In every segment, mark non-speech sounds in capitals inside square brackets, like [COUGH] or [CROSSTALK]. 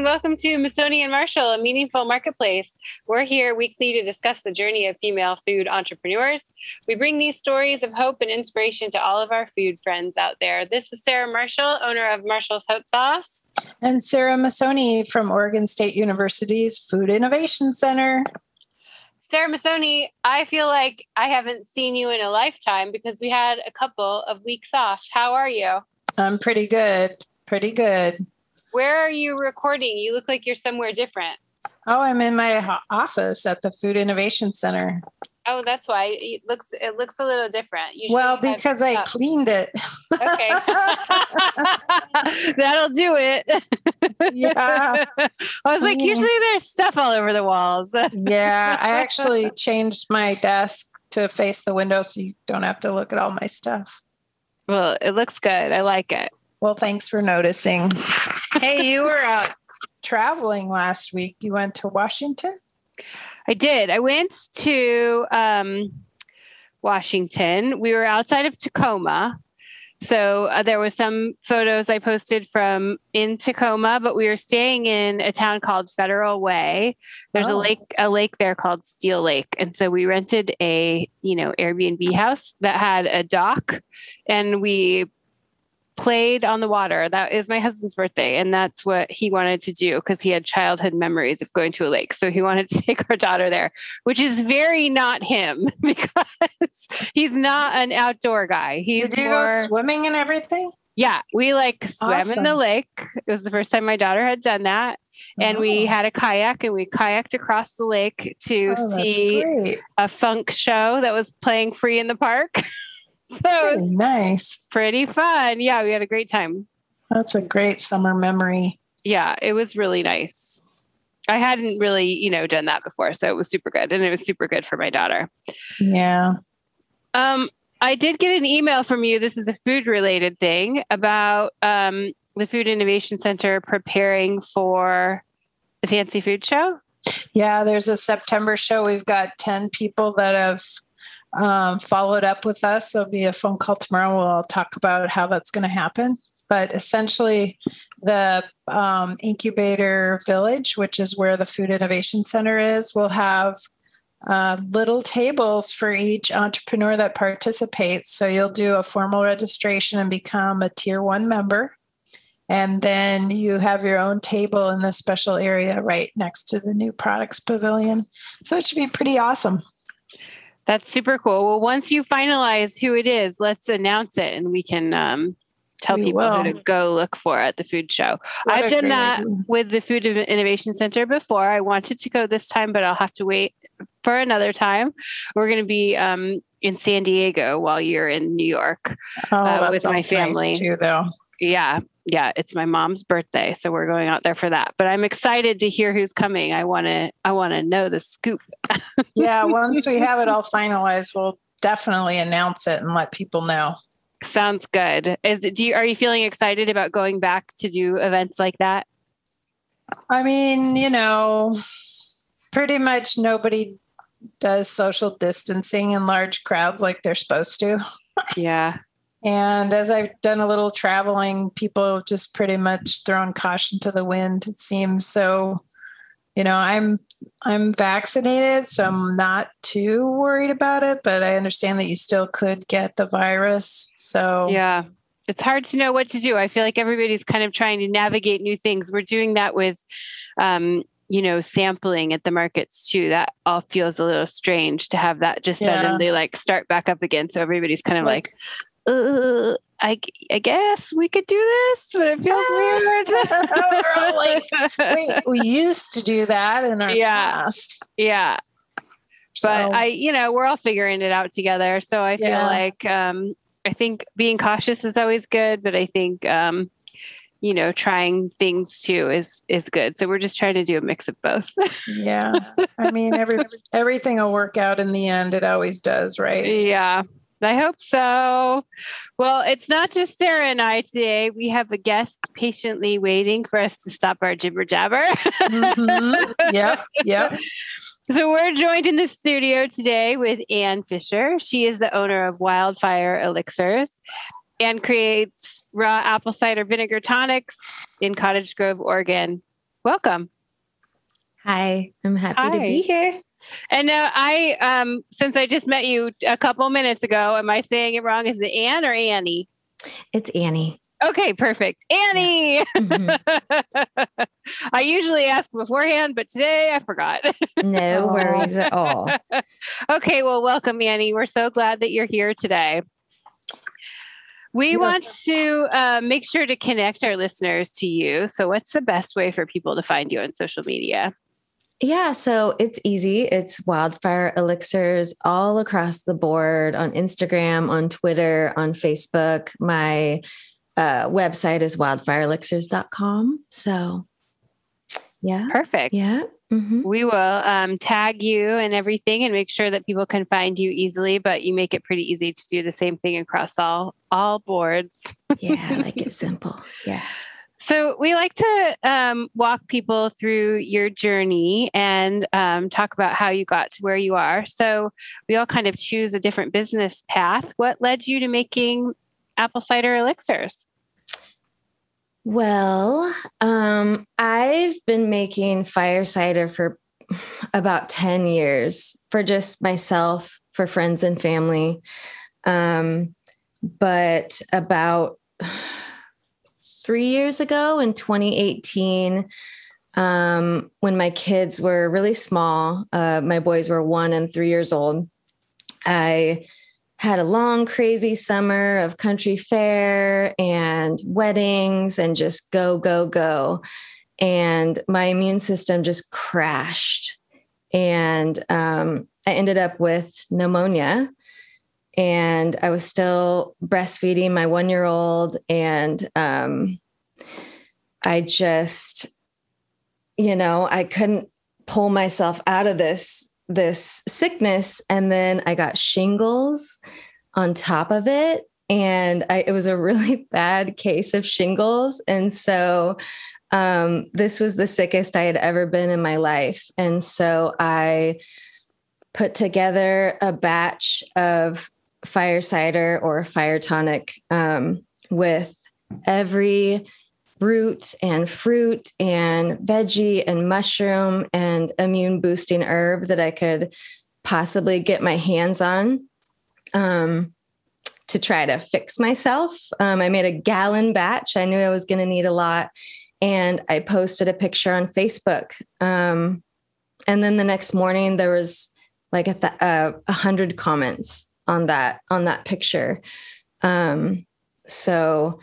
And welcome to Masoni and Marshall, a meaningful marketplace. We're here weekly to discuss the journey of female food entrepreneurs. We bring these stories of hope and inspiration to all of our food friends out there. This is Sarah Marshall, owner of Marshall's Hot Sauce. And Sarah Masoni from Oregon State University's Food Innovation Center. Sarah Masoni, I feel like I haven't seen you in a lifetime because we had a couple of weeks off. How are you? I'm pretty good. Pretty good. Where are you recording? You look like you're somewhere different. Oh, I'm in my office at the Food Innovation Center. Oh, that's why it looks it looks a little different. Usually well, because I cleaned it. okay, [LAUGHS] that'll do it. yeah, [LAUGHS] I was like, usually there's stuff all over the walls. [LAUGHS] yeah, I actually changed my desk to face the window so you don't have to look at all my stuff. Well, it looks good. I like it. Well, thanks for noticing. Hey, you were out traveling last week. You went to Washington? I did. I went to um, Washington. We were outside of Tacoma. So uh, there was some photos I posted from in Tacoma, but we were staying in a town called Federal Way. There's oh. a lake, a lake there called Steel Lake, and so we rented a you know Airbnb house that had a dock, and we played on the water. That is my husband's birthday. And that's what he wanted to do because he had childhood memories of going to a lake. So he wanted to [LAUGHS] take our daughter there, which is very not him [LAUGHS] because he's not an outdoor guy. He's Did you more, go swimming and everything? Yeah, we like swam awesome. in the lake. It was the first time my daughter had done that. And oh. we had a kayak and we kayaked across the lake to oh, see a funk show that was playing free in the park. [LAUGHS] [LAUGHS] so nice. Pretty fun. Yeah, we had a great time. That's a great summer memory. Yeah, it was really nice. I hadn't really, you know, done that before, so it was super good, and it was super good for my daughter. Yeah. Um, I did get an email from you. This is a food related thing about um, the Food Innovation Center preparing for the Fancy Food Show. Yeah, there's a September show. We've got 10 people that have um, followed up with us. There'll be a phone call tomorrow. We'll talk about how that's going to happen. But essentially, the um, incubator village, which is where the Food Innovation Center is, will have uh, little tables for each entrepreneur that participates. So you'll do a formal registration and become a tier one member. And then you have your own table in the special area right next to the new products pavilion. So it should be pretty awesome. That's super cool. Well, once you finalize who it is, let's announce it and we can um, tell we people will. who to go look for at the food show. What I've done that idea. with the Food Innovation Center before. I wanted to go this time, but I'll have to wait for another time. We're going to be um, in San Diego while you're in New York oh, uh, with my family. Nice too, though. Yeah, yeah, it's my mom's birthday, so we're going out there for that. But I'm excited to hear who's coming. I want to I want to know the scoop. [LAUGHS] yeah, once we have it all finalized, we'll definitely announce it and let people know. Sounds good. Is do you are you feeling excited about going back to do events like that? I mean, you know, pretty much nobody does social distancing in large crowds like they're supposed to. [LAUGHS] yeah. And as I've done a little traveling, people have just pretty much thrown caution to the wind, it seems. So, you know, I'm I'm vaccinated, so I'm not too worried about it, but I understand that you still could get the virus. So Yeah. It's hard to know what to do. I feel like everybody's kind of trying to navigate new things. We're doing that with um, you know, sampling at the markets too. That all feels a little strange to have that just Yeah. suddenly like start back up again. So everybody's kind of Like- like, uh, I, I guess we could do this, but it feels [LAUGHS] all like, weird. we, we used to do that in our Yeah. past. yeah. So, But I, you know, we're all figuring it out together. So I feel Yeah. like, um, I think being cautious is always good, but I think, um, you know, trying things too is is good. So we're just trying to do a mix of both. yeah. I mean, every [LAUGHS] everything will work out in the end. It always does, right? Yeah, I hope so. Well, it's not just Sarah and I today. We have a guest patiently waiting for us to stop our jibber jabber. Mhm. Yep. Yep. [LAUGHS] so we're joined in the studio today with Ann Fisher. She is the owner of Wildfire Elixirs and creates raw apple cider vinegar tonics in Cottage Grove, Oregon. Welcome. Hi, I'm happy to be here. And now I, um, since I just met you a couple minutes ago, am I saying it wrong? Is it Ann or Annie? It's Annie. Okay, perfect. Annie. [LAUGHS] Mhm. I usually ask beforehand, but today I forgot. No worries at all. [LAUGHS] okay, well, welcome, Annie. We're so glad that you're here today. We Yes. want to uh, make sure to connect our listeners to you. So, what's the best way for people to find you on social media? Yeah, so it's easy. It's wildfire elixirs all across the board on Instagram, on Twitter, on Facebook. My uh, website is wildfireelixirs.com. So, yeah, Perfect. yeah. mhm. We will um, tag you and everything and make sure that people can find you easily, but you make it pretty easy to do the same thing across all all boards. Yeah, I like it [LAUGHS] simple. Yeah. So we like to um, walk people through your journey and um, talk about how you got to where you are. So we all kind of choose a different business path. What led you to making apple cider elixirs? Well, um, I've been making fire cider for about 10 years for just myself, for friends and family. Um, but about three years ago in 2018, um, when my kids were really small, uh, my boys were one and three years old, I had a long, crazy summer of country fair and weddings and just go, go, go. And my immune system just crashed. And um, I ended up with pneumonia. And I was still breastfeeding my one year old. And um, I just, you know, I couldn't pull myself out of this this sickness. And then i got shingles on top of it. And I, it was a really [LAUGHS] bad case of shingles. And so um, this was the sickest i had ever been in my life. And so i put together a batch of fire cider or fire tonic um, with every root and fruit and veggie and mushroom and immune boosting herb that I could possibly get my hands on um, to try to fix myself. Um, I made a gallon batch. I knew I was going to need a lot. And I posted a picture on Facebook. Um, and then the next morning, there was like a, th- uh, a hundred comments on that on that picture. Um, so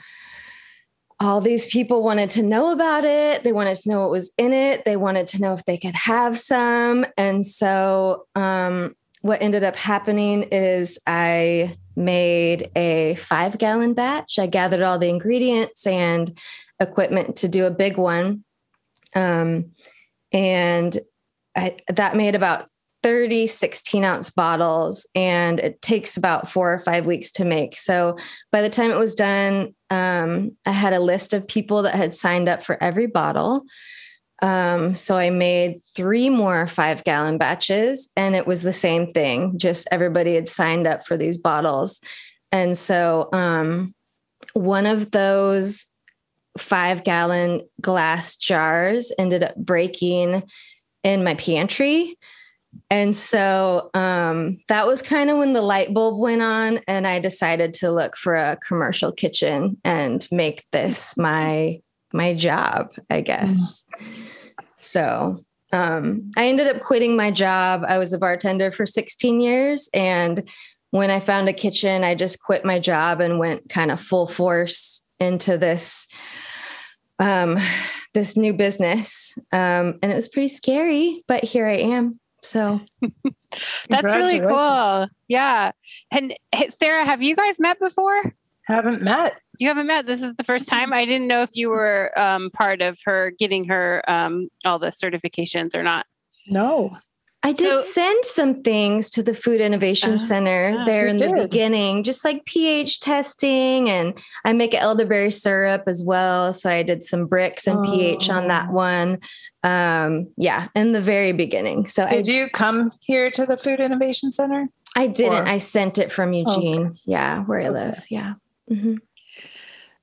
all these people wanted to know about it. They wanted to know what was in it. They wanted to know if they could have some. And so, um, what ended up happening is I made a five gallon batch. I gathered all the ingredients and equipment to do a big one. Um, and I, that made about 30 16 ounce bottles and it takes about four or five weeks to make. So by the time it was done um, i had a list of people that had signed up for every bottle. Um, so i made three more five gallon batches and it was the same thing just everybody had signed up for these bottles. And so um, one of those five gallon glass jars ended up breaking in my pantry and so um, that was kind of when the light bulb went on, and I decided to look for a commercial kitchen and make this my my job, I guess. So Um, I ended up quitting my job. I was a bartender for 16 years. And when I found a kitchen, I just quit my job and went kind of full force into this um, this new business. Um, and it was pretty scary, but here I am. So [LAUGHS] that's really cool. Yeah. And Sarah, have you guys met before? Haven't met. You haven't met. This is the first time. I didn't know if you were um, part of her getting her um, all the certifications or not. No. I did so, send some things to the Food Innovation uh, Center there in did. the beginning, just like pH testing, and I make elderberry syrup as well. So I did some Brix and oh. pH on that oh. one. Um, yeah, in the very beginning. So did I, you come here to the Food Innovation Center? I didn't. Or? I sent it from Eugene. Okay. Yeah, where I live. Yeah. Mm-hmm.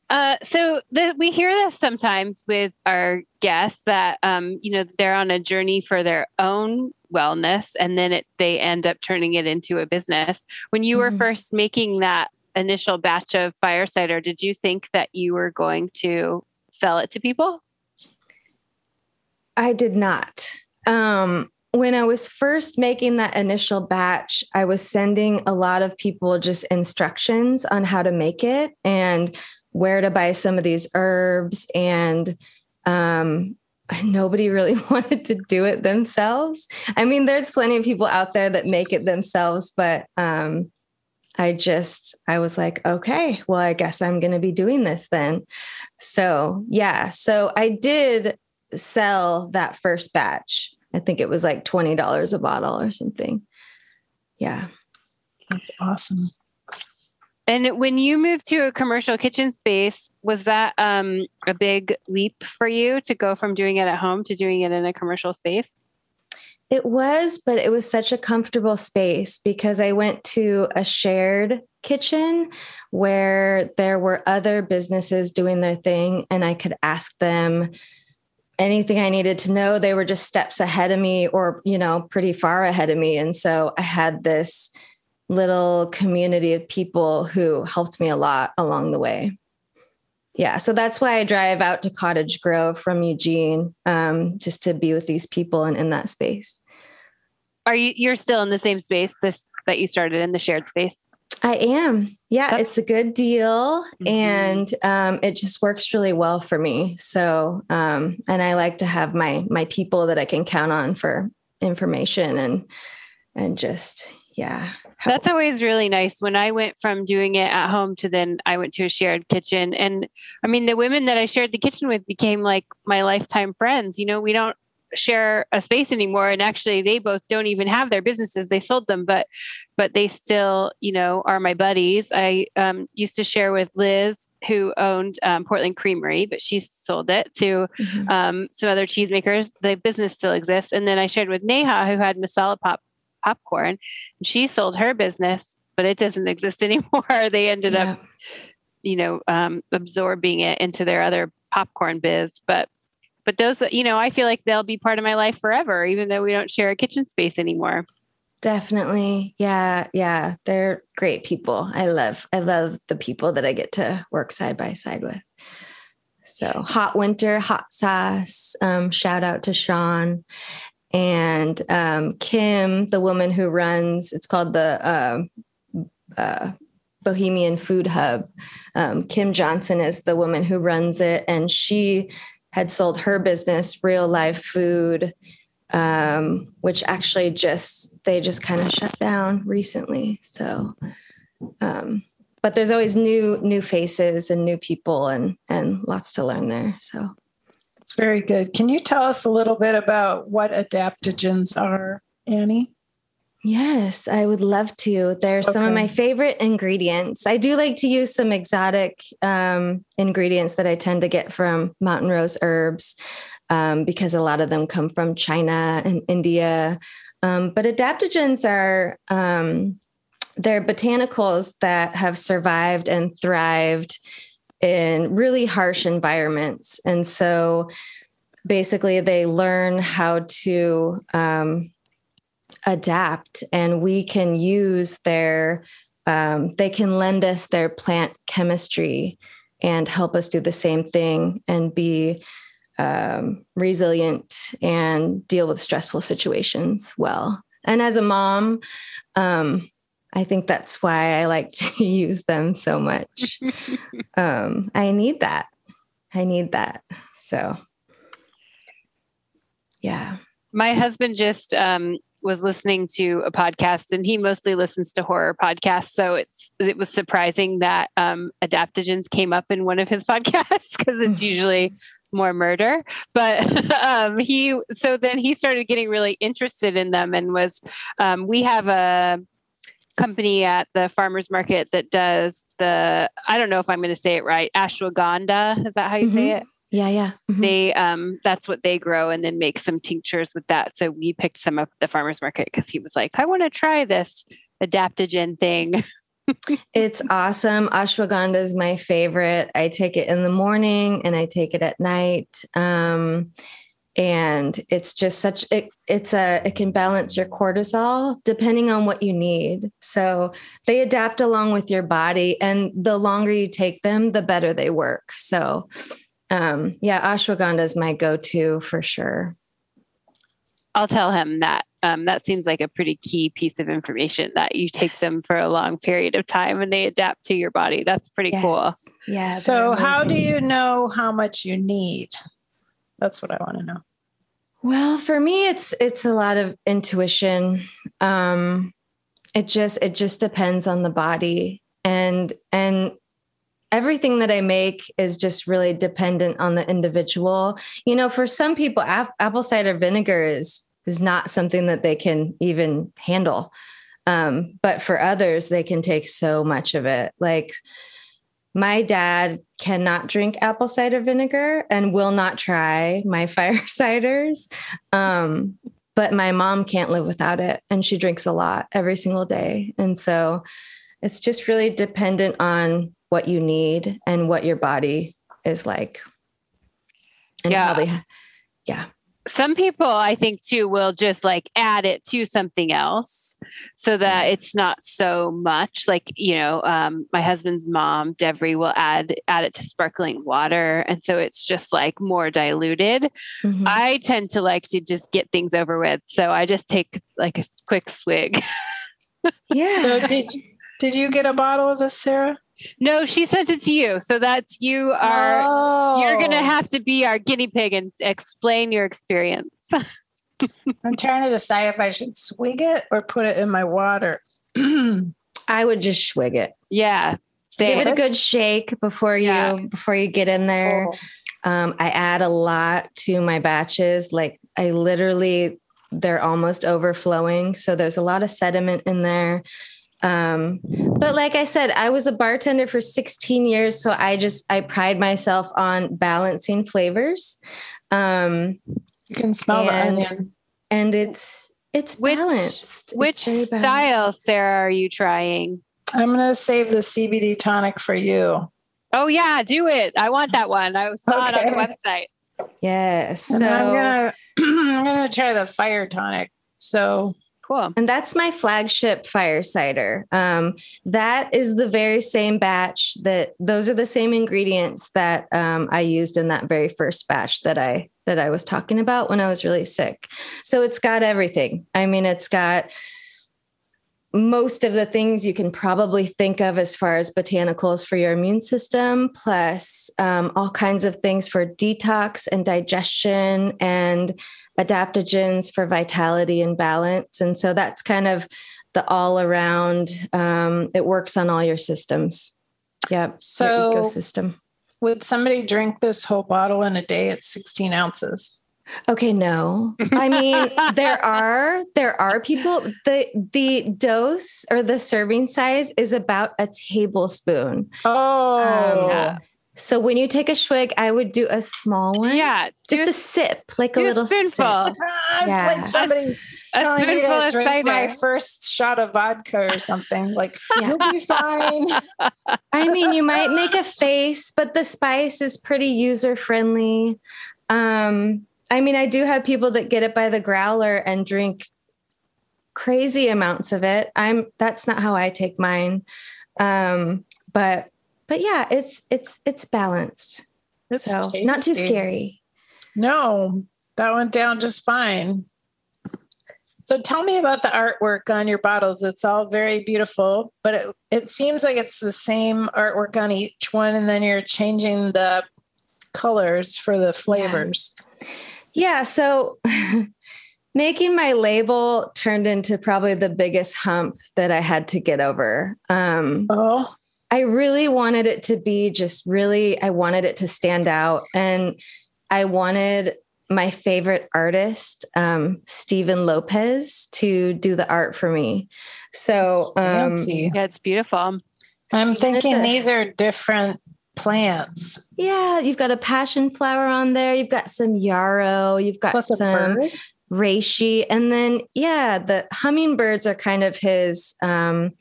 Uh, so the, we hear this sometimes with our guests that um, you know they're on a journey for their own wellness, and then it, they end up turning it into a business. When you mm-hmm. were first making that initial batch of fire cider, did you think that you were going to sell it to people? I did not. Um, when I was first making that initial batch, I was sending a lot of people just instructions on how to make it. And where to buy some of these herbs and um, [LAUGHS] nobody really [LAUGHS] wanted to do it themselves. I mean, there's plenty of people out there that make it themselves, but um, I just, I was like, okay, well, I guess I'm going to be doing this then. So, yeah. So I did sell that first batch. I think it was like $20 a bottle or something. Yeah. That's awesome. And when you moved to a commercial kitchen space, was that um, a big leap for you to go from doing it at home to doing it in a commercial space? It was, but it was such a comfortable space because I went to a shared kitchen where there were other businesses doing their thing and I could ask them anything I needed to know. They were just steps ahead of me or, you know, pretty far ahead of me. And so I had this little community of people who helped me a lot along the way. Yeah, so that's why I drive out to Cottage Grove from Eugene, um, just to be with these people and in that space. Are you you're still in the same space this that you started in the shared space? I am. Yeah, that's- it's a good deal, mm-hmm. and um, it just works really well for me. So, um, and I like to have my my people that I can count on for information and and just yeah that's always really nice. When i went from doing it at home to then i went to a shared kitchen. And i mean the women that i shared the kitchen with became like my lifetime friends. You know we don't share a space anymore. And actually they both don't even have their businesses. They sold them but but they still you know are my buddies. I um, used to share with liz who owned um, portland creamery but she sold it to mm-hmm. um, some other cheesemakers. The business still exists. And then i shared with neha who had masala pop popcorn. She sold her business, but it doesn't exist [LAUGHS] anymore. they ended yeah. up, you know, um, absorbing it into their other popcorn biz. But but those, you know, I feel like they'll be part of my life forever, even though we don't share a kitchen space anymore. Definitely. Yeah. Yeah. They're great people. I love, I love the people that I get to work side by side with. So hot winter, hot sauce. Um, shout out to Sean and um, Kim, the woman who runs, it's called the uh, uh, Bohemian Food Hub. Um, Kim Johnson is the woman who runs it, and she had sold her business, Real Life Food, um, which actually just they just kind of shut down recently. So, um, but there's always new new faces and new people, and and lots to learn there. So very good. Can you tell us a little bit about what adaptogens are, Annie? Yes, I would love to. They're okay. some of my favorite ingredients. I do like to use some exotic um, ingredients that I tend to get from Mountain Rose Herbs um, because a lot of them come from China and India. Um, but adaptogens are um, they're botanicals that have survived and thrived in really harsh environments. And so basically, they learn how to um, adapt, and we can use their, um, they can lend us their plant chemistry and help us do the same thing and be um, resilient and deal with stressful situations well. And as a mom, um, I think that's why I like to [LAUGHS] use them so much. [LAUGHS] um, I need that. I need that. So, yeah. My husband just um, was listening to a podcast, and he mostly listens to horror podcasts. So it's it was surprising that um, adaptogens came up in one of his [LAUGHS] podcasts because it's usually more murder. But um, he so then he started getting really interested in them and was um, we have a company at the farmers market that does the I don't know if I'm going to say it right ashwagandha is that how you mm-hmm. say it? Yeah yeah. Mm-hmm. they um that's what they grow and then make some tinctures with that. So we picked some up at the farmers market because he was like I want to try this adaptogen thing. [LAUGHS] It's awesome. Ashwagandha is my favorite. I take it in the morning and I take it at night. Um and it's just such it, it's a it can balance your cortisol depending on what you need. So they adapt along with your body and the longer you take them the better they work. So um yeah ashwagandha is my go-to for sure. I'll tell him that um, that seems like a pretty key piece of information that you take yes. them for a long period of time and they adapt to your body. That's pretty yes. cool yeah so how do you know how much you need that's what I want to know. Well, for me, it's it's a lot of intuition. Um, it just it just depends on the body, and and everything that I make is just really dependent on the individual. You know, for some people, apple cider vinegar is is not something that they can even handle. Um, but for others, they can take so much of it. Like my dad cannot drink apple cider vinegar and will not try my [LAUGHS] fire ciders. Um, but my mom can't live without it. And she drinks a lot every single day. And so it's just really dependent on what you need and what your body is like. And yeah. probably, yeah some people i think too will just like add it to something else so that it's not so much like you know um, my husband's mom devry will add add it to sparkling water and so it's just like more diluted. Mm-hmm. i tend to like to just get things over with so i just take like a quick swig. [LAUGHS] Yeah. So did did you get a bottle of this sarah no, she sent it to you. So that's you are oh. you're gonna have to be our guinea pig and explain your experience. [LAUGHS] I'm trying to decide if I should swig it or put it in my water. [CLEARS THROAT] I would just swig it. Yeah. Give it a good shake before you yeah. before you get in there. Oh. Um, I add a lot to my batches. Like I literally, they're almost overflowing. So there's a lot of sediment in there. Um, but like I said, I was a bartender for 16 years, so I just I pride myself on balancing flavors. Um, you can smell and, the onion, and it's it's which, balanced. Which it's style, Sarah, are you trying? I'm gonna save the CBD tonic for you. Oh yeah, do it. I want that one. I saw okay. it on the website. Yes. So I'm gonna [CLEARS THROAT] I'm gonna try the fire tonic. So Cool. And that's my flagship fire cider. Um, that is the very same batch that those are the same ingredients that um, I used in that very first batch that I that I was talking about when I was really sick. So it's got everything. I mean, it's got most of the things you can probably think of as far as botanicals for your immune system, plus um, all kinds of things for detox and digestion and adaptogens for vitality and balance. And so that's kind of the all around, um, it works on all your systems. Yeah. So, ecosystem. Would somebody drink this whole bottle in a day at 16 ounces? Okay, no. [LAUGHS] I mean, there are there are people the the dose or the serving size is about a tablespoon. Oh. Um, yeah. So when you take a swig, I would do a small one. Yeah. Just a, a sip, like a little spoonful. [LAUGHS] sip. yeah. like somebody a, telling me to drink cider. my first shot of vodka or something. Like, [LAUGHS] yeah. you'll be fine. [LAUGHS] I mean, you might make a face, but the spice is pretty user friendly. Um, I mean, I do have people that get it by the growler and drink crazy amounts of it. I'm that's not how I take mine. Um, but but yeah, it's it's it's balanced. That's so tasty. not too scary. No, that went down just fine. So tell me about the artwork on your bottles. It's all very beautiful, but it, it seems like it's the same artwork on each one, and then you're changing the colors for the flavors. Yeah. So [LAUGHS] making my label turned into probably the biggest hump that I had to get over. Um, oh, I really wanted it to be just really, I wanted it to stand out. And I wanted my favorite artist, um, Stephen Lopez, to do the art for me. So, um, yeah, it's beautiful. I'm thinking a, these are different plants. Yeah, you've got a passion flower on there. You've got some yarrow. You've got Plus some reishi, and then yeah, the hummingbirds are kind of his. Um,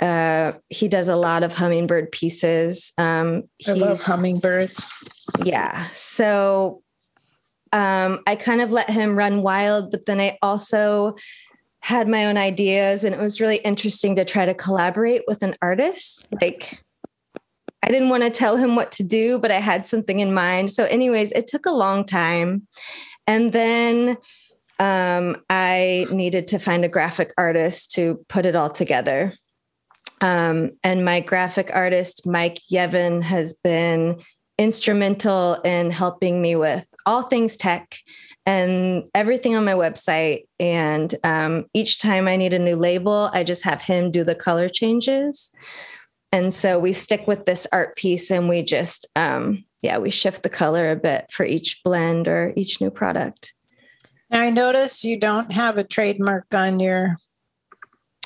uh, he does a lot of hummingbird pieces. Um, I love hummingbirds. Yeah, so um, I kind of let him run wild, but then I also had my own ideas, and it was really interesting to try to collaborate with an artist. Like, I didn't want to tell him what to do, but I had something in mind. So, anyways, it took a long time. And then um, I needed to find a graphic artist to put it all together. Um, and my graphic artist, Mike Yevon, has been instrumental in helping me with all things tech and everything on my website. And um, each time I need a new label, I just have him do the color changes. And so we stick with this art piece and we just, um, yeah, we shift the color a bit for each blend or each new product. Now I notice you don't have a trademark on your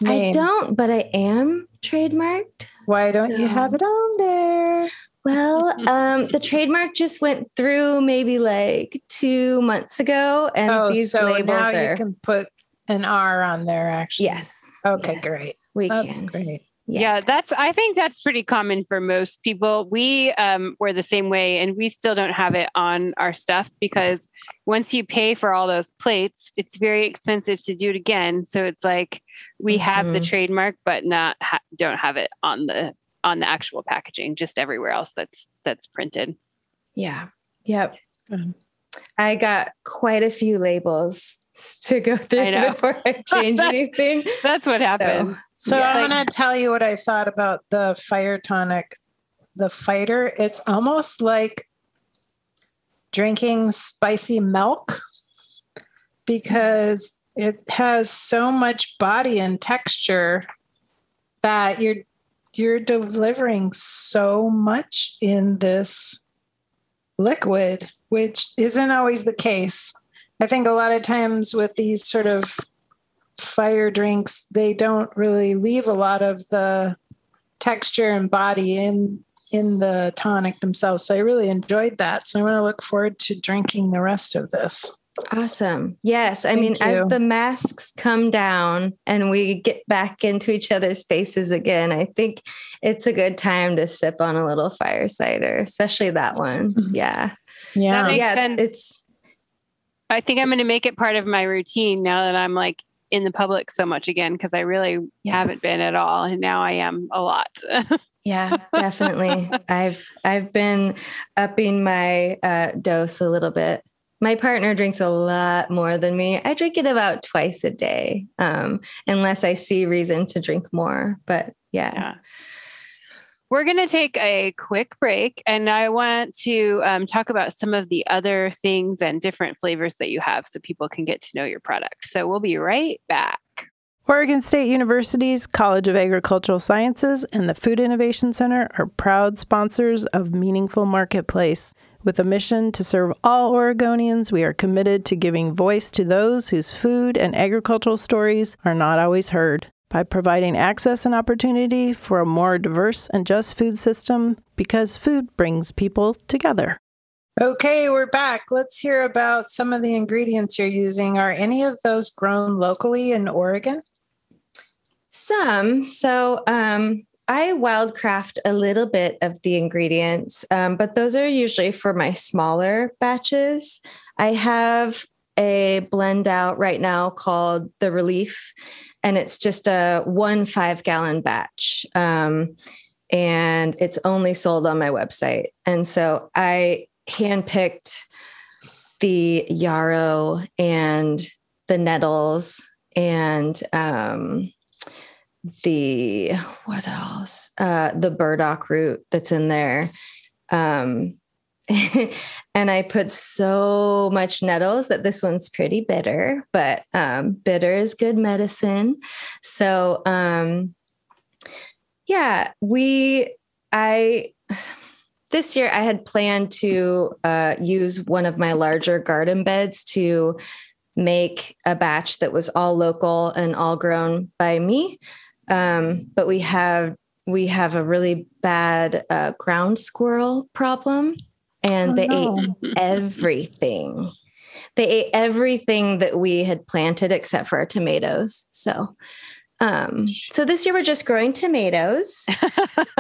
name. I don't, but I am trademarked. Why don't you have it on there? Well, [LAUGHS] um, the trademark just went through maybe like two months ago, and oh, these so labels now are... you can put an R on there. Actually, yes. Okay, yes. great. We that's can. great. Yeah. yeah. that's I think that's pretty common for most people. We um, were the same way, and we still don't have it on our stuff because once you pay for all those plates, it's very expensive to do it again. So it's like we mm-hmm. have the mm-hmm. trademark, but not ha- don't have it on the on the actual packaging, just everywhere else that's that's printed. Yeah. Yep. I got quite a few labels [LAUGHS] to go through I before I [LAUGHS] change that's, anything. That's what happened. So, so yeah. I'm going to tell you what I thought about the fire tonic, the fighter. It's almost like drinking spicy milk because it has so much body and texture that you're you're delivering so much in this liquid, which isn't always the case. I think a lot of times with these sort of fire drinks, they don't really leave a lot of the texture and body in in the tonic themselves. So I really enjoyed that. So I'm going to look forward to drinking the rest of this. Awesome. Yes. I Thank mean, you. as the masks come down and we get back into each other's faces again, I think it's a good time to sip on a little fire cider, especially that one. Mm-hmm. Yeah. Yeah. yeah. Sense. It's, I think I'm going to make it part of my routine now that I'm like in the public so much again, because I really yeah. haven't been at all. And now I am a lot. [LAUGHS] yeah definitely [LAUGHS] i've i've been upping my uh, dose a little bit my partner drinks a lot more than me. I drink it about twice a day, um, unless I see reason to drink more. But yeah. yeah. We're going to take a quick break, and I want to um, talk about some of the other things and different flavors that you have so people can get to know your product. So we'll be right back. Oregon State University's College of Agricultural Sciences and the Food Innovation Center are proud sponsors of Meaningful Marketplace. With a mission to serve all Oregonians, we are committed to giving voice to those whose food and agricultural stories are not always heard. By providing access and opportunity for a more diverse and just food system, because food brings people together. Okay, we're back. Let's hear about some of the ingredients you're using. Are any of those grown locally in Oregon? Some. So, um, I wildcraft a little bit of the ingredients, um, but those are usually for my smaller batches. I have a blend out right now called the Relief, and it's just a one five gallon batch. Um, and it's only sold on my website. And so I handpicked the yarrow and the nettles and um, the what else? Uh, the burdock root that's in there. Um, [LAUGHS] and I put so much nettles that this one's pretty bitter, but um, bitter is good medicine. So, um, yeah, we, I, this year I had planned to uh, use one of my larger garden beds to make a batch that was all local and all grown by me. Um, but we have we have a really bad uh, ground squirrel problem and oh, they no. ate everything. They ate everything that we had planted except for our tomatoes. So, um, so this year we're just growing tomatoes,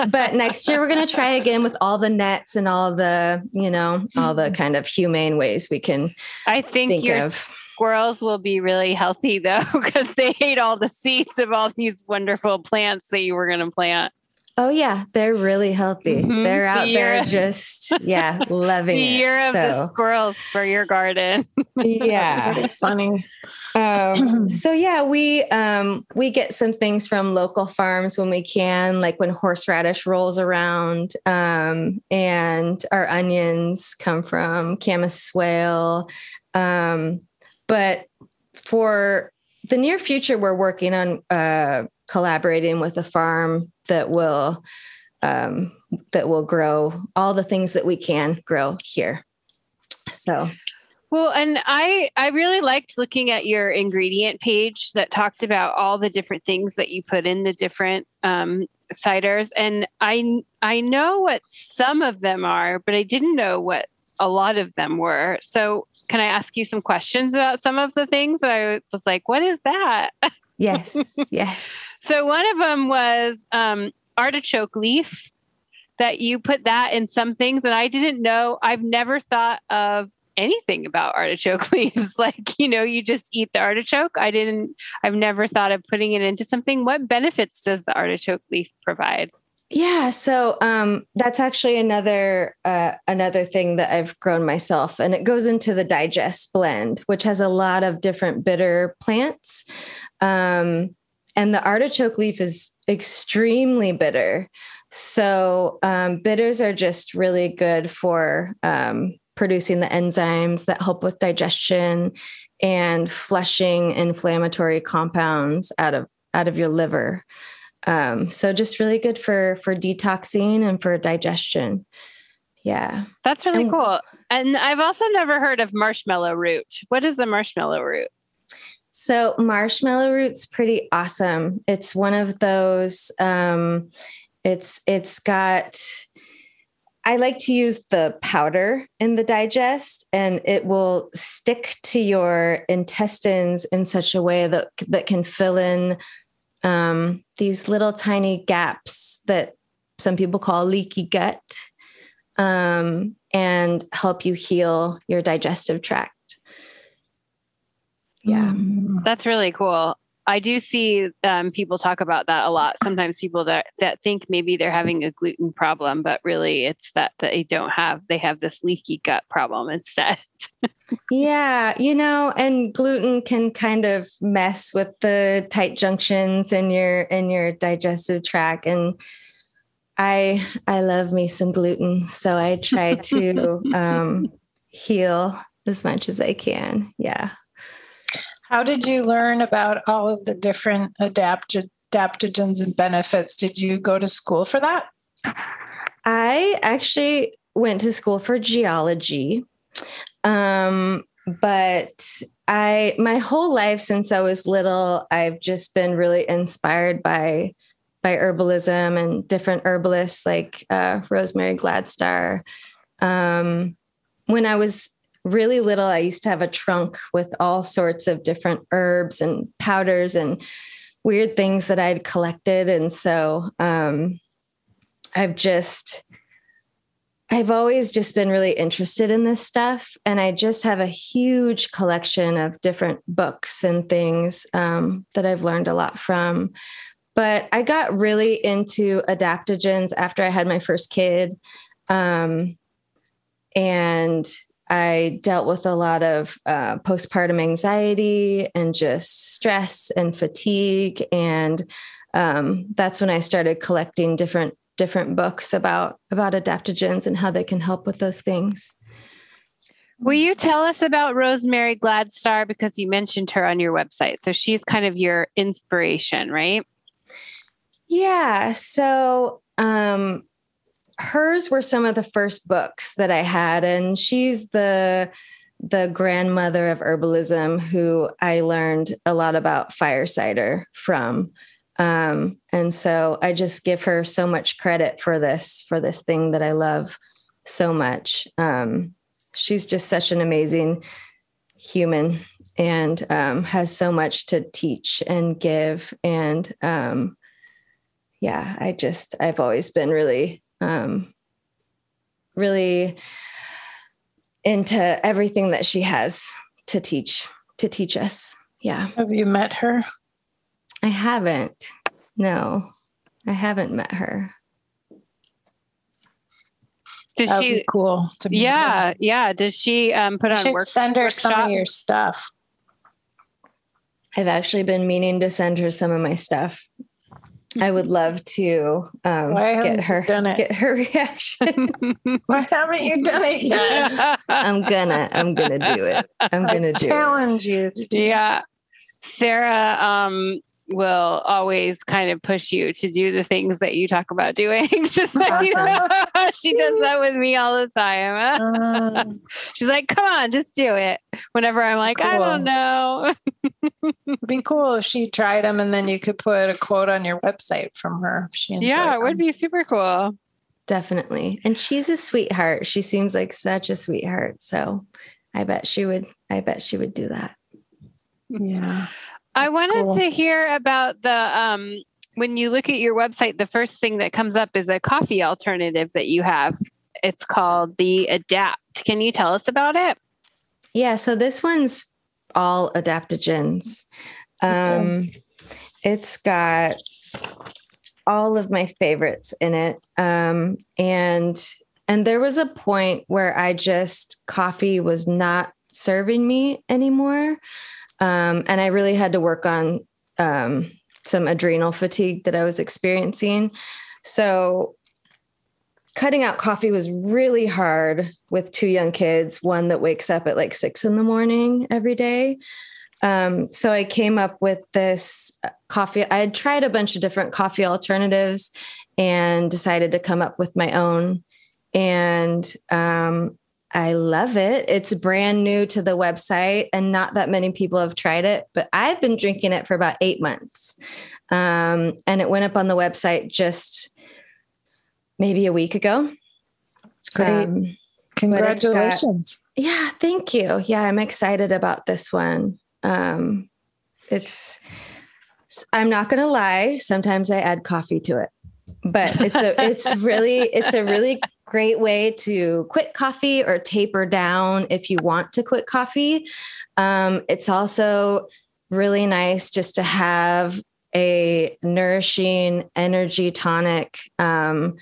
but [LAUGHS] next year we're going to try again with all the nets and all the, you know, all the kind of humane ways we can. I think, think your of. squirrels will be really healthy though, [LAUGHS] because they ate all the seeds of all these wonderful plants that you were going to plant. Oh yeah, they're really healthy. Mm-hmm. They're out the there just [LAUGHS] yeah, loving the it. Year of so. the squirrels for your garden. [LAUGHS] yeah, That's funny. Um, [CLEARS THROAT] so yeah, we um, we get some things from local farms when we can, like when horseradish rolls around, um, and our onions come from Camas Swale. Um, but for the near future, we're working on uh, collaborating with a farm that will um, that will grow all the things that we can grow here. So well, and I I really liked looking at your ingredient page that talked about all the different things that you put in the different um, ciders, and I I know what some of them are, but I didn't know what a lot of them were. So, can I ask you some questions about some of the things that I was like, what is that? Yes, [LAUGHS] yes. So one of them was um, artichoke leaf that you put that in some things and I didn't know I've never thought of anything about artichoke [LAUGHS] leaves. Like you know you just eat the artichoke. I didn't I've never thought of putting it into something. What benefits does the artichoke leaf provide? Yeah so um, that's actually another uh, another thing that I've grown myself and it goes into the digest blend which has a lot of different bitter plants. Um, and the artichoke leaf is extremely bitter. So, um, bitters are just really good for um, producing the enzymes that help with digestion and flushing inflammatory compounds out of out of your liver. Um, so, just really good for for detoxing and for digestion. Yeah, that's really and, cool. And I've also never heard of marshmallow root. What is a marshmallow root? So marshmallow root's pretty awesome. It's one of those um it's it's got I like to use the powder in the digest and it will stick to your intestines in such a way that that can fill in um, these little tiny gaps that some people call leaky gut um, and help you heal your digestive tract yeah. Mm. that's really cool. I do see um, people talk about that a lot. Sometimes people that that think maybe they're having a gluten problem but really it's that, that they don't have they have this leaky gut problem instead. [LAUGHS] Yeah you know and gluten can kind of mess with the tight junctions in your in your digestive tract and i i love me some gluten so i try to [LAUGHS] um, heal as much as i can. Yeah how did you learn about all of the different adaptogens and benefits? Did you go to school for that? I actually went to school for geology. Um, but I my whole life since I was little, I've just been really inspired by by herbalism and different herbalists like uh, Rosemary Gladstar. Um, when I was really little, I used to have a trunk with all sorts of different herbs and powders and weird things that I'd collected. And so um, I've just, I've always just been really interested in this stuff. And I just have a huge collection of different books and things um, that I've learned a lot from. But I got really into adaptogens after I had my first kid. Um, and I dealt with a lot of uh, postpartum anxiety and just stress and fatigue. And um, that's when I started collecting different different books about about adaptogens and how they can help with those things. Will you tell us about Rosemary Gladstar because you mentioned her on your website? So she's kind of your inspiration, right? Yeah. So um, hers were some of the first books that I had, and she's the the grandmother of herbalism who I learned a lot about fire cider from. Um, and so I just give her so much credit for this, for this thing that I love so much. Um, she's just such an amazing human and um, has so much to teach and give. And um, yeah, I just, I've always been really um, really into everything that she has to teach to teach us. Yeah. Have you met her? I haven't. No, I haven't met her. Does That'd she? be cool. To meet Yeah, her. yeah. Does she um, put You on should work? send her some of your stuff. I've actually been meaning to send her some of my stuff. I would love to um, get her done it? get her [LAUGHS] reaction. Why haven't you done it [LAUGHS] yet? I'm gonna I'm gonna do it. I'm gonna do it. challenge you yeah. Sarah um, will always kind of push you to do the things that you talk about doing. [LAUGHS] Just so you know. she does that with me all the time. Um, [LAUGHS] She's like, come on, just do it. Whenever I'm like, I don't know. it'd be cool if she tried them and then you could put a quote on your website from her. She yeah, enjoyed it would be super cool. Definitely. And she's a sweetheart. She seems like such a sweetheart. So I bet she would I bet she would do that. Yeah. I wanted cool. to hear about the um when you look at your website, the first thing that comes up is a coffee alternative that you have. It's called the Adapt. Can you tell us about it? Yeah, so this one's all adaptogens. Um, it's got all of my favorites in it. Um, and and there was a point where I just coffee was not serving me anymore. Um, and I really had to work on um, some adrenal fatigue that I was experiencing. So cutting out coffee was really hard with two young kids, one that wakes up at like six in the morning every day. Um, so I came up with this uh, coffee. I had tried a bunch of different coffee alternatives and decided to come up with my own. And um, I love it. It's brand new to the website, and not that many people have tried it, but I've been drinking it for about eight months. Um, and it went up on the website just maybe a week ago. It's great. Um, it's got- Congratulations. yeah, thank you. Yeah, I'm excited about this one. Um, it's, I'm not going to lie. Sometimes I add coffee to it, but it's a, [LAUGHS] it's really, it's a really great way to quit coffee or taper down if you want to quit coffee. Um, it's also really nice just to have a nourishing energy tonic um,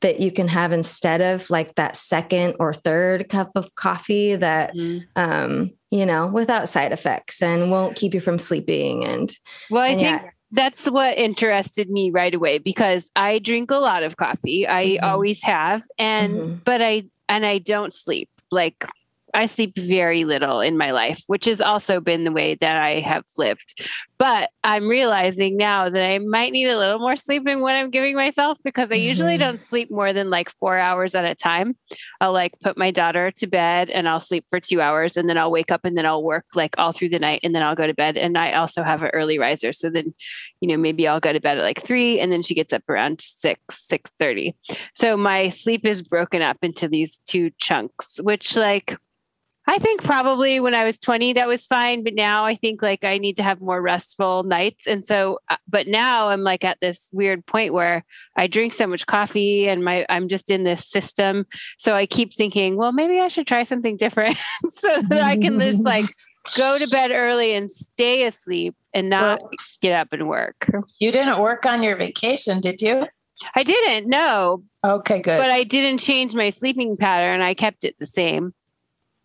that you can have instead of like that second or third cup of coffee that um, you know without side effects and won't keep you from sleeping and, Well, I and think yeah that's what interested me right away because I drink a lot of coffee. I Mhm. always have. And Mhm. but I and I don't sleep. Like I sleep very little in my life, which has also been the way that I have lived. But I'm realizing now that I might need a little more sleep than what I'm giving myself because I usually Mhm. don't sleep more than like four hours at a time. I'll like put my daughter to bed and I'll sleep for two hours and then I'll wake up and then I'll work like all through the night and then I'll go to bed. And I also have an early riser. So then, you know, maybe I'll go to bed at like three and then she gets up around six, six thirty. So my sleep is broken up into these two chunks, which like I think probably when I was 20, that was fine. But now I think like I need to have more restful nights. And so, uh, but now I'm like at this weird point where I drink so much coffee and my, I'm just in this system. So I keep thinking, well, maybe I should try something different [LAUGHS] so that I can just like go to bed early and stay asleep and not Well- get up and work. You didn't work on your vacation, did you? I didn't, no, Okay, good. but I didn't change my sleeping pattern. I kept it the same.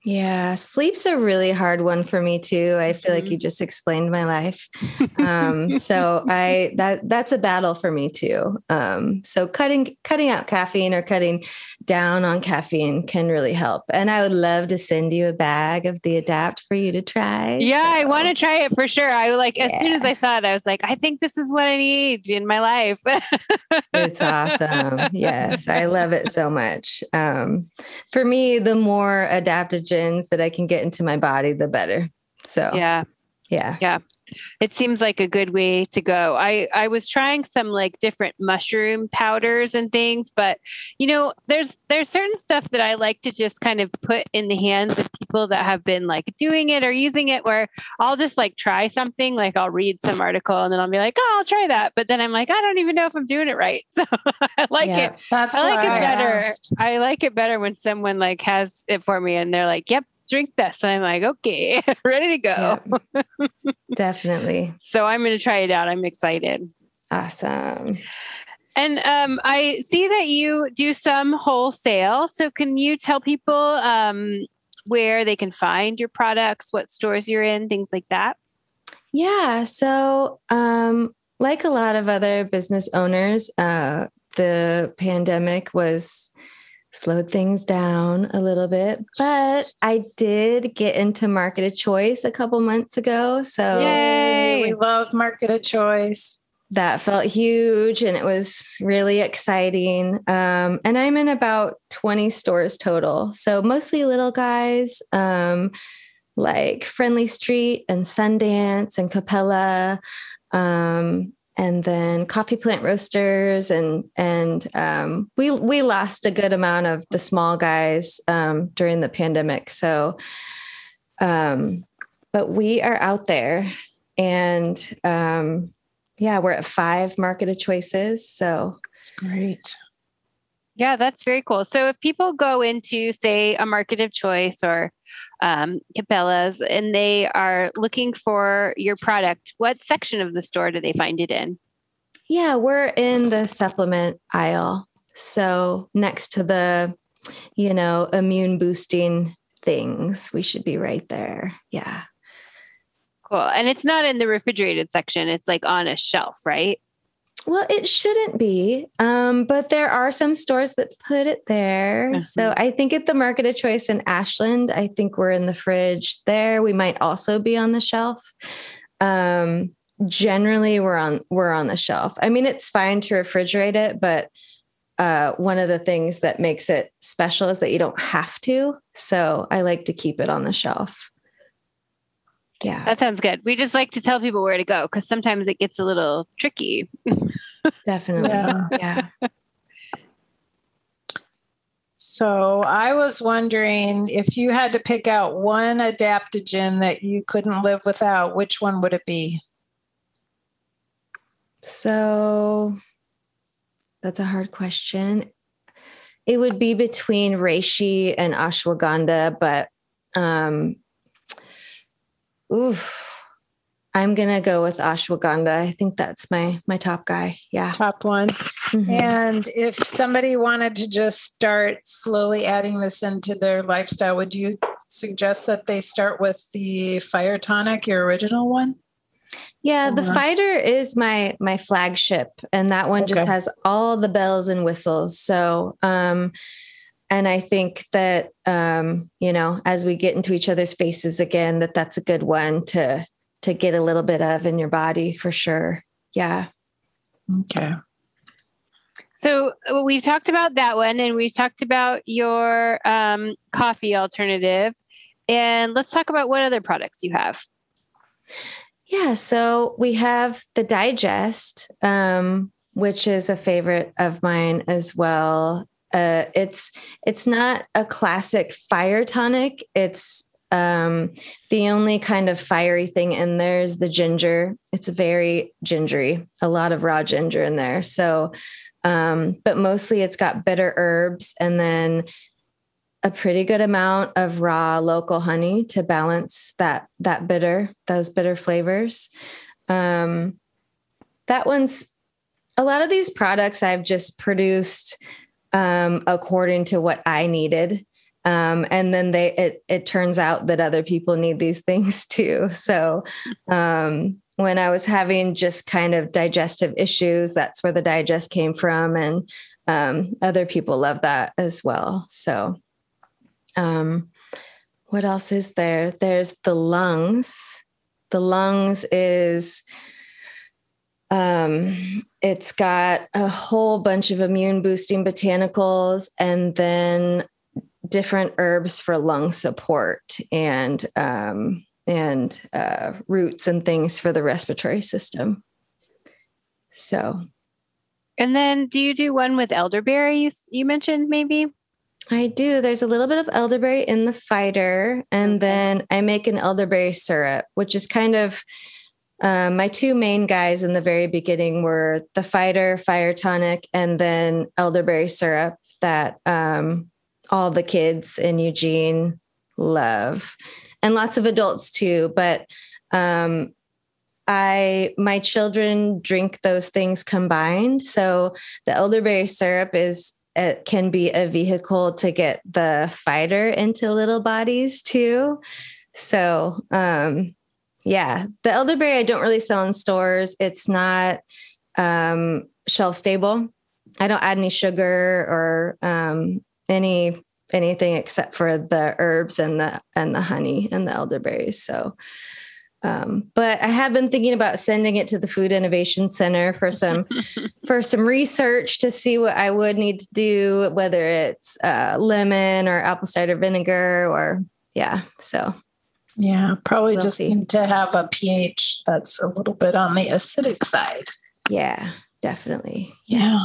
Yeah, sleep's a really hard one for me too. I feel like Mhm. you just explained my life. [LAUGHS] Um, so I that that's a battle for me too. Um, so cutting cutting out caffeine or cutting down on caffeine can really help. And I would love to send you a bag of the Adapt for you to try. Yeah, I want to try it for sure. I like as soon as I saw it, I was like, I think this is what I need in my life. It's awesome. [LAUGHS] yes, I love it so much. Um, for me, the more that I can get into my body, the better. So yeah. yeah. yeah. It seems like a good way to go. I I was trying some like different mushroom powders and things, but you know, there's there's certain stuff that I like to just kind of put in the hands of people that have been like doing it or using it where I'll just like try something, like I'll read some article and then I'll be like, "Oh, I'll try that." But then I'm like, I don't even know if I'm doing it right. [LAUGHS] So I like Yeah. it. That's I like it better. asked. I like it better when someone like has it for me and they're like, "Yep, drink this." And I'm like, "Okay, [LAUGHS] ready to go." Yeah. [LAUGHS] Definitely. So I'm going to try it out. I'm excited. Awesome. And um, I see that you do some wholesale. So can you tell people um, where they can find your products, what stores you're in, things like that? Yeah. So, um, like a lot of other business owners, uh, the pandemic was slowed things down a little bit, but I did get into Market of Choice a couple months ago. So Yay. We love Market of Choice. that felt huge and it was really exciting. Um, and I'm in about 20 stores total. So mostly little guys, um, like Friendly Street and Sundance and Capella. Um, and then coffee plant roasters and and um, we we lost a good amount of the small guys um, during the pandemic so um, but we are out there and um, yeah, we're at five Market of Choices. So It's great. Yeah, that's very cool. So if people go into, say, a market of choice or um, Capella's and they are looking for your product, what section of the store do they find it in? yeah, we're in the supplement aisle. So next to the, you know, immune boosting things, we should be right there. Yeah. Cool. And it's not in the refrigerated section, it's like on a shelf, right? Well, it shouldn't be, um, but there are some stores that put it there. So I think at the Market of Choice in Ashland, I think we're in the fridge there. We might also be on the shelf. Um, generally, we're on we're on the shelf. I mean, it's fine to refrigerate it, but uh, one of the things that makes it special is that you don't have to. So I like to keep it on the shelf. Yeah, That sounds good. We just like to tell people where to go because sometimes it gets a little tricky. [LAUGHS] definitely. Yeah. yeah. So I was wondering if you had to pick out one adaptogen that you couldn't live without, which one would it be? So that's a hard question. It would be between reishi and ashwagandha, but um oof. I'm gonna go with ashwagandha. I think that's my my top guy. Yeah. Top one. Mhm. And if somebody wanted to just start slowly adding this into their lifestyle, would you suggest that they start with the fire tonic, your original one? Yeah, the Uh-huh. fire cider is my my flagship, and that one just has all the bells and whistles. So, um, and I think that um, you know, as we get into each other's faces again, that that's a good one to to get a little bit of in your body for sure. Yeah. Okay. So uh, we've talked about that one and we've talked about your um, coffee alternative. And let's talk about what other products you have. Yeah, so we have the digest, um, which is a favorite of mine as well. Uh, it's it's not a classic fire tonic. It's um, the only kind of fiery thing in there is the ginger. It's very gingery, a lot of raw ginger in there. So, um, but mostly it's got bitter herbs and then a pretty good amount of raw local honey to balance that that bitter those bitter flavors um that one's a lot of these products i've just produced um according to what i needed Um, and then they it it turns out that other people need these things [LAUGHS] too. So um, when I was having just kind of digestive issues, that's where the digest came from, and um, other people love that as well. So, um, what else is there? There's the lungs. The lungs is um, it's got a whole bunch of immune boosting botanicals and then different herbs for lung support and um, and uh, roots and things for the respiratory system. So, and then do you do one with elderberry? You you mentioned maybe. I do. There's a little bit of elderberry in the fire cider, and then I make an elderberry syrup, which is kind of um, my two main guys in the very beginning were the fire cider, fire tonic, and then elderberry syrup that um, all the kids in Eugene love, and lots of adults too. But um, I my children drink those things combined. So the elderberry syrup is it can be a vehicle to get the fire cider into little bodies too. So um yeah, the elderberry I don't really sell in stores. It's not um shelf stable. I don't add any sugar or um any anything except for the herbs and the and the honey and the elderberries. So um, but I have been thinking about sending it to the Food Innovation Center for some [LAUGHS] for some research to see what I would need to do, whether it's uh, lemon or apple cider vinegar or yeah. So yeah, probably We'll just see. need to have a pH that's a little bit on the acidic side. yeah, definitely. Yeah.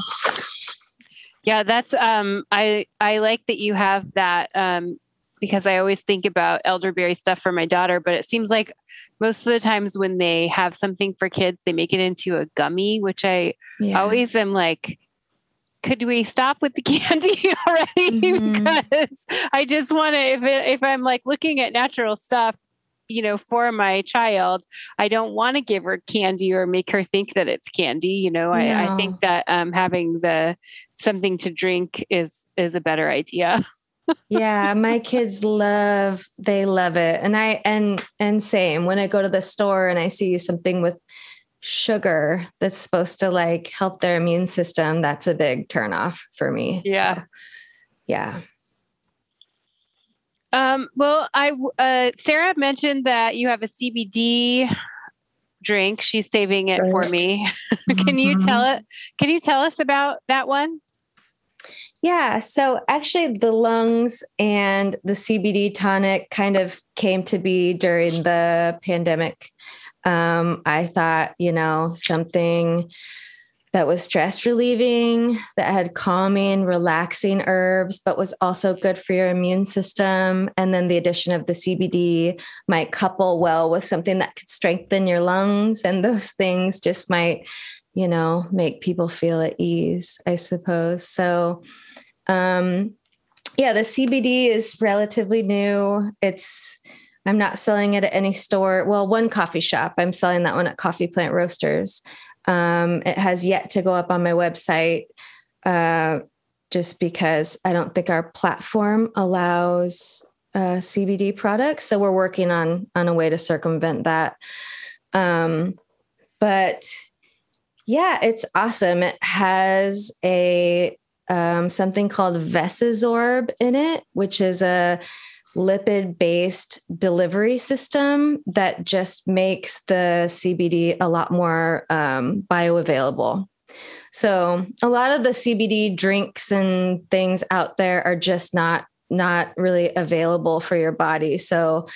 Yeah, that's um I I like that you have that um because I always think about elderberry stuff for my daughter, but it seems like most of the times when they have something for kids, they make it into a gummy, which I Yeah. always am like could we stop with the [LAUGHS] candy [LAUGHS] already? Mhm. because I just want to if it, if I'm like looking at natural stuff you know for my child I don't want to give her candy or make her think that it's candy you know? I, I think that um, having the something to drink is is a better idea. [LAUGHS] Yeah my kids love they love it. And i and and same when i go to the store and i see something with sugar that's supposed to like help their immune system that's a big turnoff for me Yeah. So, yeah Um, well, I uh, Sarah mentioned that you have a CBD drink. She's saving it for me. [LAUGHS] can you Mhm. tell it? Can you tell us about that one? Yeah. So actually, the lungs and the CBD tonic kind of came to be during the pandemic. Um, I thought, you know, something that was stress relieving, that had calming, relaxing herbs, but was also good for your immune system. And then the addition of the CBD might couple well with something that could strengthen your lungs. And those things just might, you know, make people feel at ease, I suppose. So, um, yeah, the CBD is relatively new. It's I'm not selling it at any store. Well, one coffee shop. I'm selling that one at Coffee Plant Roasters. Um, it has yet to go up on my website, uh, just because I don't think our platform allows uh, CBD products. So we're working on on a way to circumvent that. Um, but yeah, it's awesome. It has a um, something called VESIsorb in it, which is a lipid based delivery system that just makes the CBD a lot more um, bioavailable. So a lot of the CBD drinks and things out there are just not not really available for your body. So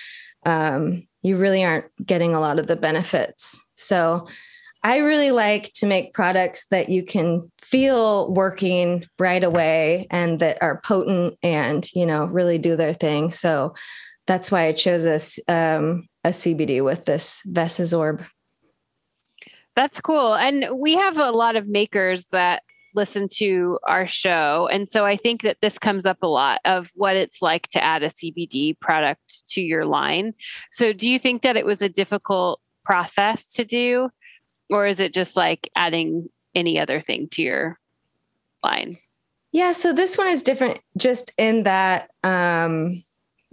um, you really aren't getting a lot of the benefits. So I really like to make products that you can feel working right away and that are potent and you know really do their thing. So that's why I chose a um, a CBD with this VESIsorb. That's cool. And we have a lot of makers that listen to our show. And so I think that this comes up a lot of what it's like to add a CBD product to your line. So do you think that it was a difficult process to do? Or is it just like adding any other thing to your line? Yeah, so this one is different just in that um [LAUGHS]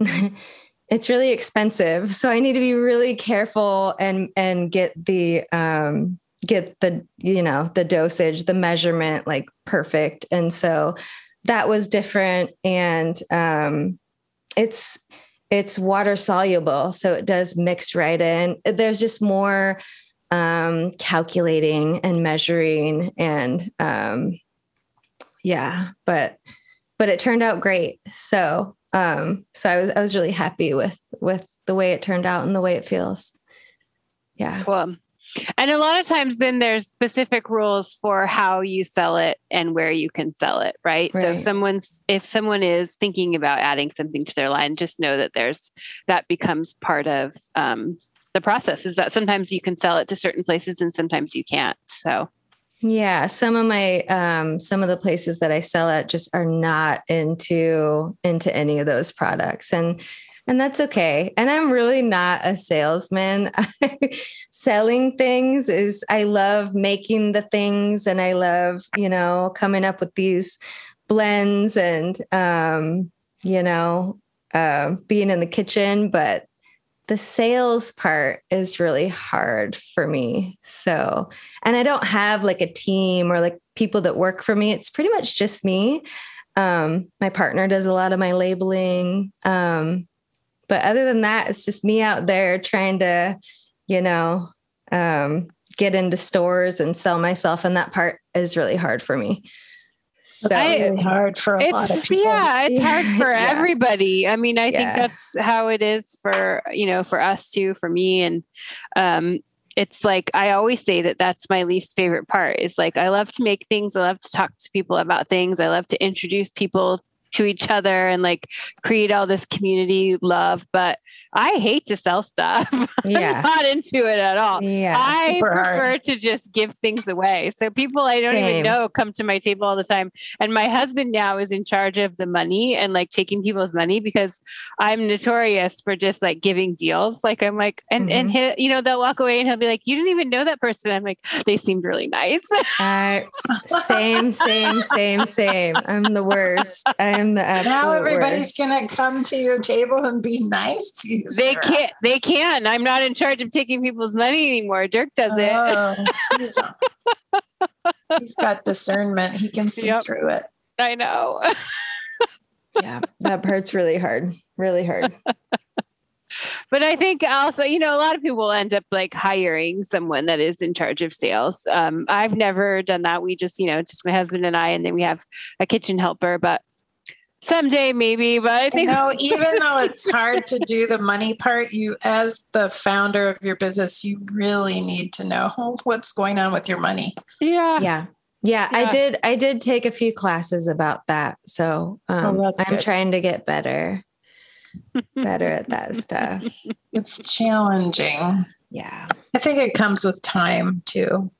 it's really expensive. So I need to be really careful and and get the um get the you know the dosage, the measurement like perfect. And so that was different and um it's it's water soluble so it does mix right in there's just more um calculating and measuring and um yeah but but it turned out great. So um so i was i was really happy with with the way it turned out and the way it feels. Yeah. Cool. And a lot of times then there's specific rules for how you sell it and where you can sell it right, right. so if someone's if someone is thinking about adding something to their line just know that there's that becomes part of um, the process is that sometimes you can sell it to certain places and sometimes you can't so yeah, some of my um some of the places that I sell at just are not into into any of those products and and that's okay. And I'm really not a salesman. [LAUGHS] Selling things is I love making the things and I love, you know, coming up with these blends and um you know, uh, being in the kitchen, but the sales part is really hard for me. So, and I don't have like a team or like people that work for me. It's pretty much just me. Um, my partner does a lot of my labeling. Um, but other than that, it's just me out there trying to, you know, um, get into stores and sell myself. And that part is really hard for me. So it's really hard for a lot of people. Yeah, it's hard for [LAUGHS] yeah. everybody. I mean, I yeah. think that's how it is for, you know, for us too, for me. And um, it's like I always say that that's my least favorite part is like I love to make things, I love to talk to people about things, I love to introduce people to each other and like create all this community love. But I hate to sell stuff. [LAUGHS] Yeah. I'm not into it at all. Yeah. I prefer hard. to just give things away. So people I don't Same. even know come to my table all the time. And my husband now is in charge of the money and like taking people's money because I'm notorious for just like giving deals. Like I'm like, and mm-hmm. and he, you know, they'll walk away and he'll be like, You didn't even know that person. I'm like, they seemed really nice. uh, same, same, same, same. I'm the worst. [LAUGHS] I'm the now everybody's worst. gonna come to your table and be nice to you. They can't. They can. I'm not in charge of taking people's money anymore. Dirk does it. Oh, [LAUGHS] he's, he's got discernment. He can see yep. through it. I know. [LAUGHS] yeah, that part's really hard. Really hard. but I think also, you know, a lot of people end up like hiring someone that is in charge of sales. Um, I've never done that. We just, you know, just my husband and I, and then we have a kitchen helper. But someday maybe but i think you know even though it's hard to do the money part you as the founder of your business you really need to know what's going on with your money. Yeah. Yeah. Yeah, yeah. i did i did take a few classes about that so um, oh, i'm good. trying to get better [LAUGHS] better at that stuff. It's challenging. Yeah. I think it comes with time too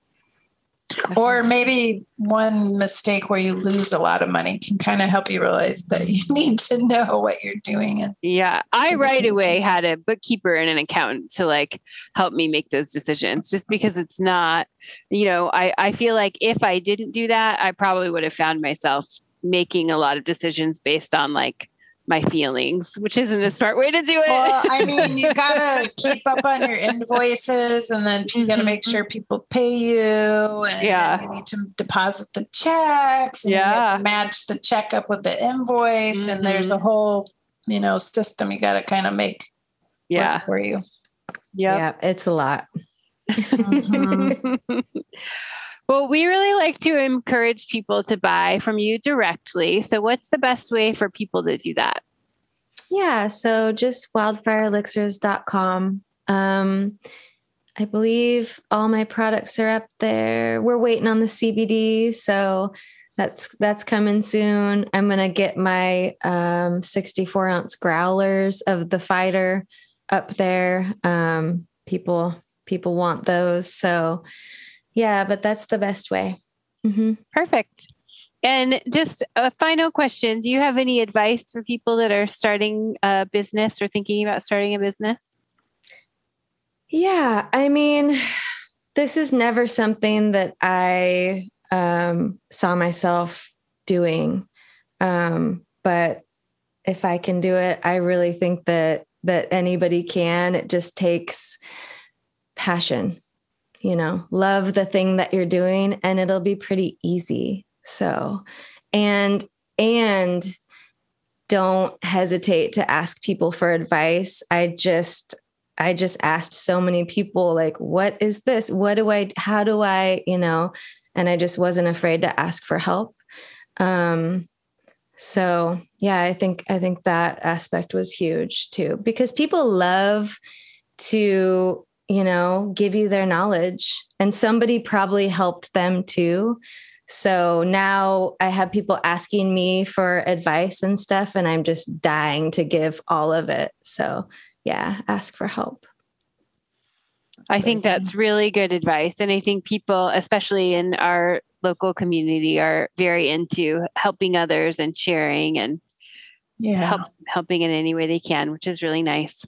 or maybe one mistake where you lose a lot of money can kind of help you realize that you [LAUGHS] need to know what you're doing. Yeah, I right away had a bookkeeper and an accountant to like help me make those decisions just because it's not, you know, I, I feel like if I didn't do that, I probably would have found myself making a lot of decisions based on like my feelings, which isn't a smart way to do it. Well, I mean, you [LAUGHS] gotta keep up on your invoices, and then you gotta make mm-hmm. sure people pay you. And yeah, you need to deposit the checks. yeah, match the check up with the invoice, mm-hmm. and there's a mm-hmm. whole you know system you got to kind of make. Yeah, for you. Yep. Yeah, it's a lot. [LAUGHS] Mm-hmm. [LAUGHS] Well, we really like to encourage people to buy from you directly. So, what's the best way for people to do that? Yeah, so just wildfireelixirs.com. Um, I believe all my products are up there. We're waiting on the CBD, so that's that's coming soon. I'm gonna get my um, 64 ounce growlers of the fire cider up there. Um, people people want those, so yeah, but that's the best way. Mm-hmm. Perfect. And just a final question Do you have any advice for people that are starting a business or thinking about starting a business? Yeah, I mean, this is never something that I um, saw myself doing. Um, but if I can do it, I really think that that anybody can. It just takes passion, you know, love the thing that you're doing and it'll be pretty easy. So, and and don't hesitate to ask people for advice. I just I just asked so many people like what is this? What do I how do I, you know, and I just wasn't afraid to ask for help. Um so yeah, I think I think that aspect was huge too because people love to, you know, give you their knowledge and somebody probably helped them too. So now I have people asking me for advice and stuff, and I'm just dying to give all of it. So, yeah, ask for help. I think that's really good advice. And I think people, especially in our local community, are very into helping others and sharing and Yeah. help, helping in any way they can, which is really nice.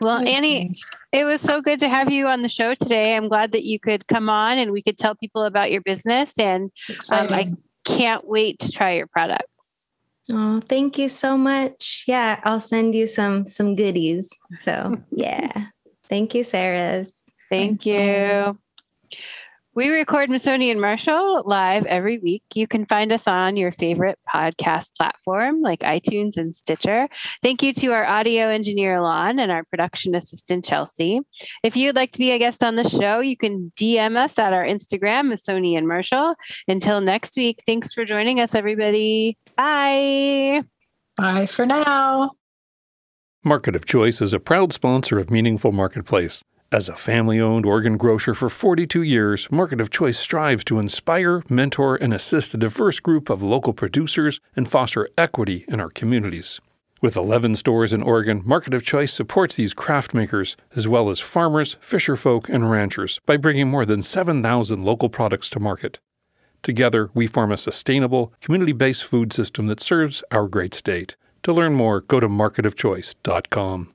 Well, That's Annie, nice. it was so good to have you on the show today. I'm glad that you could come on and we could tell people about your business and um, I can't wait to try your products. Oh, thank you so much. Yeah, I'll send you some some goodies. So, [LAUGHS] yeah. thank you, Sarah. Thank Thanks, you. We record Missoni and Marshall live every week. You can find us on your favorite podcast platform like iTunes and Stitcher. Thank you to our audio engineer, Lon, and our production assistant, Chelsea. If you'd like to be a guest on the show, you can DM us at our Instagram, Missoni and Marshall. Until next week, thanks for joining us, everybody. Bye. Bye for now. Market of Choice is a proud sponsor of Meaningful Marketplace. As a family owned organ grocer for 42 years, Market of Choice strives to inspire, mentor, and assist a diverse group of local producers and foster equity in our communities. With 11 stores in Oregon, Market of Choice supports these craft makers, as well as farmers, fisherfolk, and ranchers, by bringing more than 7,000 local products to market. Together, we form a sustainable, community based food system that serves our great state. To learn more, go to marketofchoice.com.